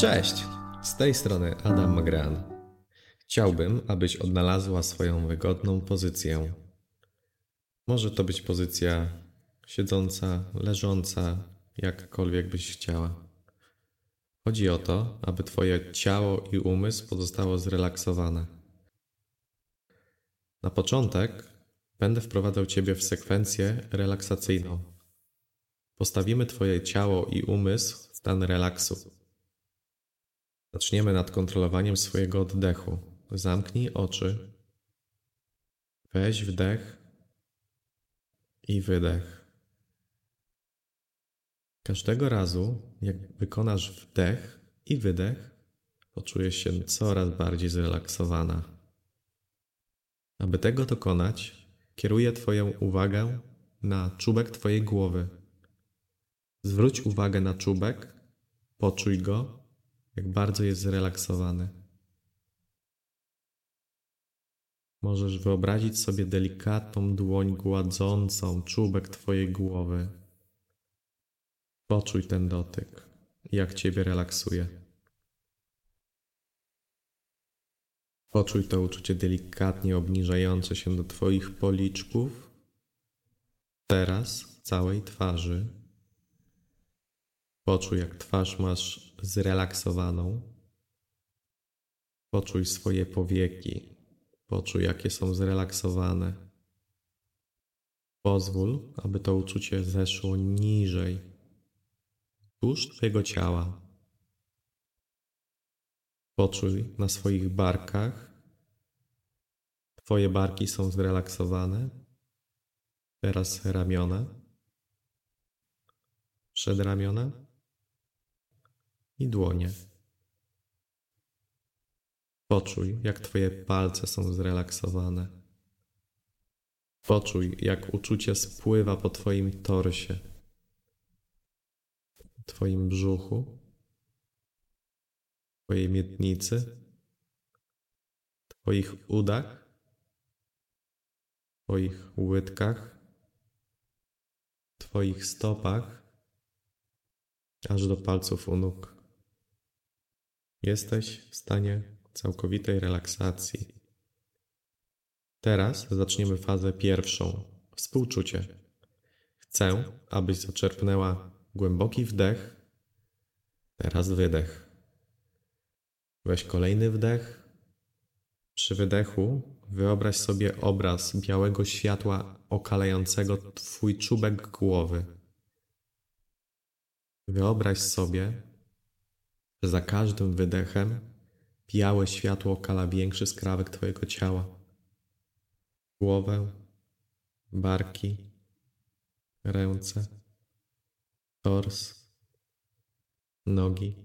Cześć! Z tej strony Adam Magran. Chciałbym, abyś odnalazła swoją wygodną pozycję. Może to być pozycja siedząca, leżąca, jakkolwiek byś chciała. Chodzi o to, aby Twoje ciało i umysł pozostało zrelaksowane. Na początek będę wprowadzał Ciebie w sekwencję relaksacyjną. Postawimy Twoje ciało i umysł w stan relaksu. Zaczniemy nad kontrolowaniem swojego oddechu. Zamknij oczy. Weź wdech i wydech. Każdego razu, jak wykonasz wdech i wydech, poczujesz się coraz bardziej zrelaksowana. Aby tego dokonać, kieruję Twoją uwagę na czubek Twojej głowy. Zwróć uwagę na czubek, poczuj go jak bardzo jest zrelaksowany. Możesz wyobrazić sobie delikatną dłoń gładzącą czubek Twojej głowy. Poczuj ten dotyk, jak Ciebie relaksuje. Poczuj to uczucie delikatnie obniżające się do Twoich policzków, teraz całej twarzy. Poczuj, jak twarz masz zrelaksowaną. Poczuj swoje powieki, poczuj, jakie są zrelaksowane. Pozwól, aby to uczucie zeszło niżej, tuż Twojego ciała. Poczuj na swoich barkach. Twoje barki są zrelaksowane. Teraz ramiona, przedramiona i dłonie. Poczuj, jak Twoje palce są zrelaksowane. Poczuj, jak uczucie spływa po Twoim torsie, Twoim brzuchu, Twojej miednicy, Twoich udach, Twoich łydkach, Twoich stopach, aż do palców u nóg. Jesteś w stanie całkowitej relaksacji. Teraz zaczniemy fazę pierwszą współczucie. Chcę, abyś zaczerpnęła głęboki wdech, teraz wydech. Weź kolejny wdech. Przy wydechu wyobraź sobie obraz białego światła okalającego Twój czubek głowy. Wyobraź sobie, za każdym wydechem białe światło okala większy skrawek Twojego ciała. Głowę, barki, ręce, tors, nogi,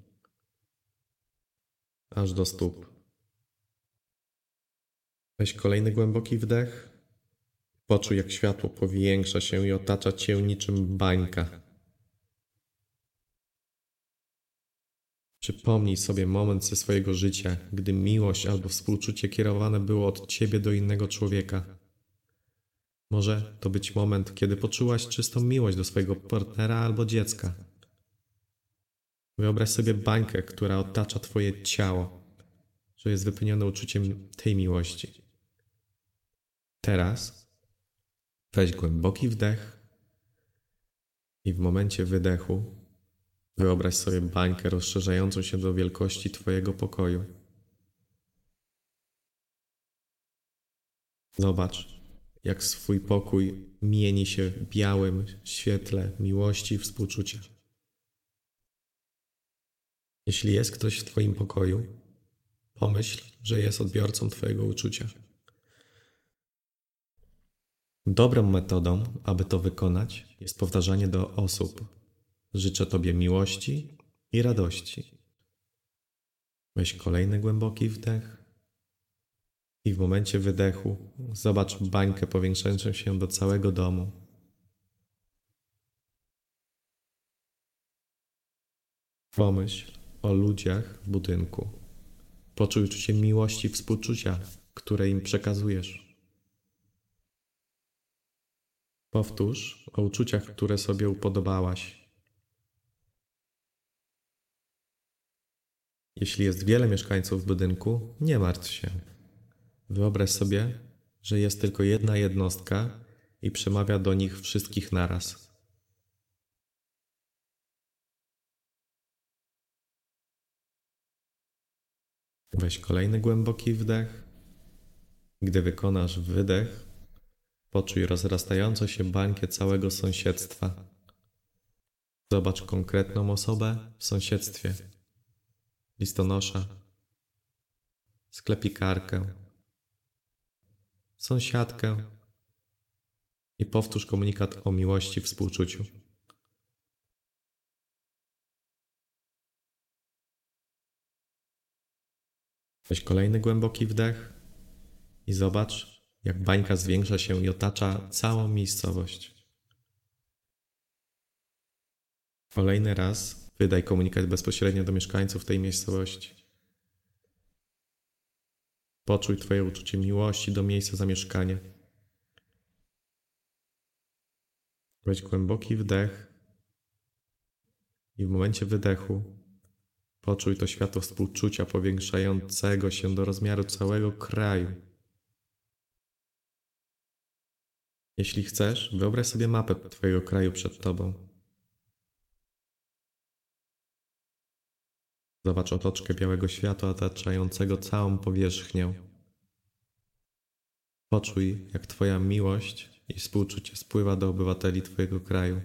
aż do stóp. Weź kolejny głęboki wdech. Poczuj, jak światło powiększa się i otacza Cię niczym bańka. Przypomnij sobie moment ze swojego życia, gdy miłość albo współczucie kierowane było od ciebie do innego człowieka. Może to być moment, kiedy poczułaś czystą miłość do swojego partnera albo dziecka. Wyobraź sobie bańkę, która otacza Twoje ciało, że jest wypełnione uczuciem tej miłości. Teraz weź głęboki wdech i w momencie wydechu Wyobraź sobie bańkę rozszerzającą się do wielkości Twojego pokoju. Zobacz, jak swój pokój mieni się w białym świetle miłości i współczucia. Jeśli jest ktoś w Twoim pokoju, pomyśl, że jest odbiorcą Twojego uczucia. Dobrą metodą, aby to wykonać, jest powtarzanie do osób, Życzę Tobie miłości i radości. Weź kolejny głęboki wdech i w momencie wydechu zobacz bańkę powiększającą się do całego domu. Pomyśl o ludziach w budynku. Poczuj uczucie miłości współczucia, które im przekazujesz. Powtórz o uczuciach, które sobie upodobałaś Jeśli jest wiele mieszkańców w budynku, nie martw się. Wyobraź sobie, że jest tylko jedna jednostka i przemawia do nich wszystkich naraz. Weź kolejny głęboki wdech. Gdy wykonasz wydech, poczuj rozrastającą się bańkę całego sąsiedztwa. Zobacz konkretną osobę w sąsiedztwie. Listonosza, sklepikarkę, sąsiadkę i powtórz komunikat o miłości współczuciu. Weź kolejny głęboki wdech i zobacz, jak bańka zwiększa się i otacza całą miejscowość. Kolejny raz wydaj komunikat bezpośrednio do mieszkańców tej miejscowości. Poczuj Twoje uczucie miłości do miejsca zamieszkania. Weź głęboki wdech i w momencie wydechu poczuj to światło współczucia powiększającego się do rozmiaru całego kraju. Jeśli chcesz, wyobraź sobie mapę Twojego kraju przed Tobą. Zobacz otoczkę białego światła otaczającego całą powierzchnię. Poczuj, jak Twoja miłość i współczucie spływa do obywateli Twojego kraju.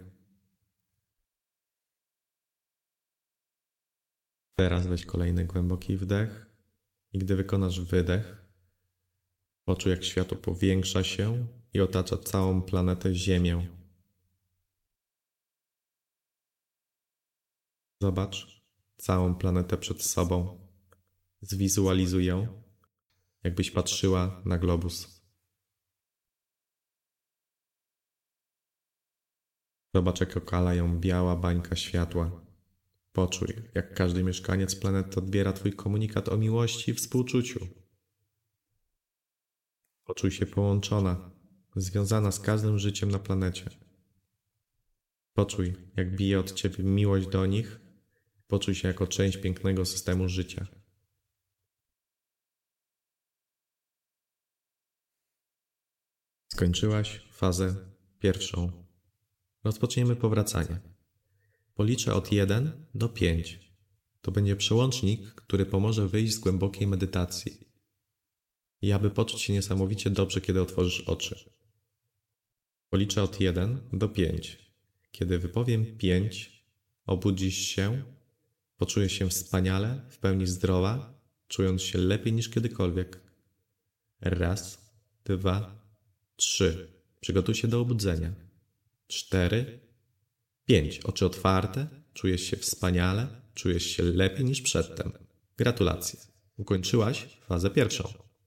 Teraz weź kolejny głęboki wdech i gdy wykonasz wydech, poczuj jak światło powiększa się i otacza całą planetę Ziemię. Zobacz całą planetę przed sobą. Zwizualizuj ją, jakbyś patrzyła na globus. Zobacz, jak okala ją biała bańka światła. Poczuj, jak każdy mieszkaniec planety odbiera Twój komunikat o miłości i współczuciu. Poczuj się połączona, związana z każdym życiem na planecie. Poczuj, jak bije od Ciebie miłość do nich, poczuj się jako część pięknego systemu życia. Skończyłaś fazę pierwszą. Rozpoczniemy powracanie. Policzę od 1 do 5. To będzie przełącznik, który pomoże wyjść z głębokiej medytacji. I aby poczuć się niesamowicie dobrze, kiedy otworzysz oczy. Policzę od 1 do 5. Kiedy wypowiem 5, obudzisz się, poczujesz się wspaniale, w pełni zdrowa, czując się lepiej niż kiedykolwiek. Raz, dwa, trzy. Przygotuj się do obudzenia. Cztery, pięć. Oczy otwarte, czujesz się wspaniale, czujesz się lepiej niż przedtem. Gratulacje. Ukończyłaś fazę pierwszą.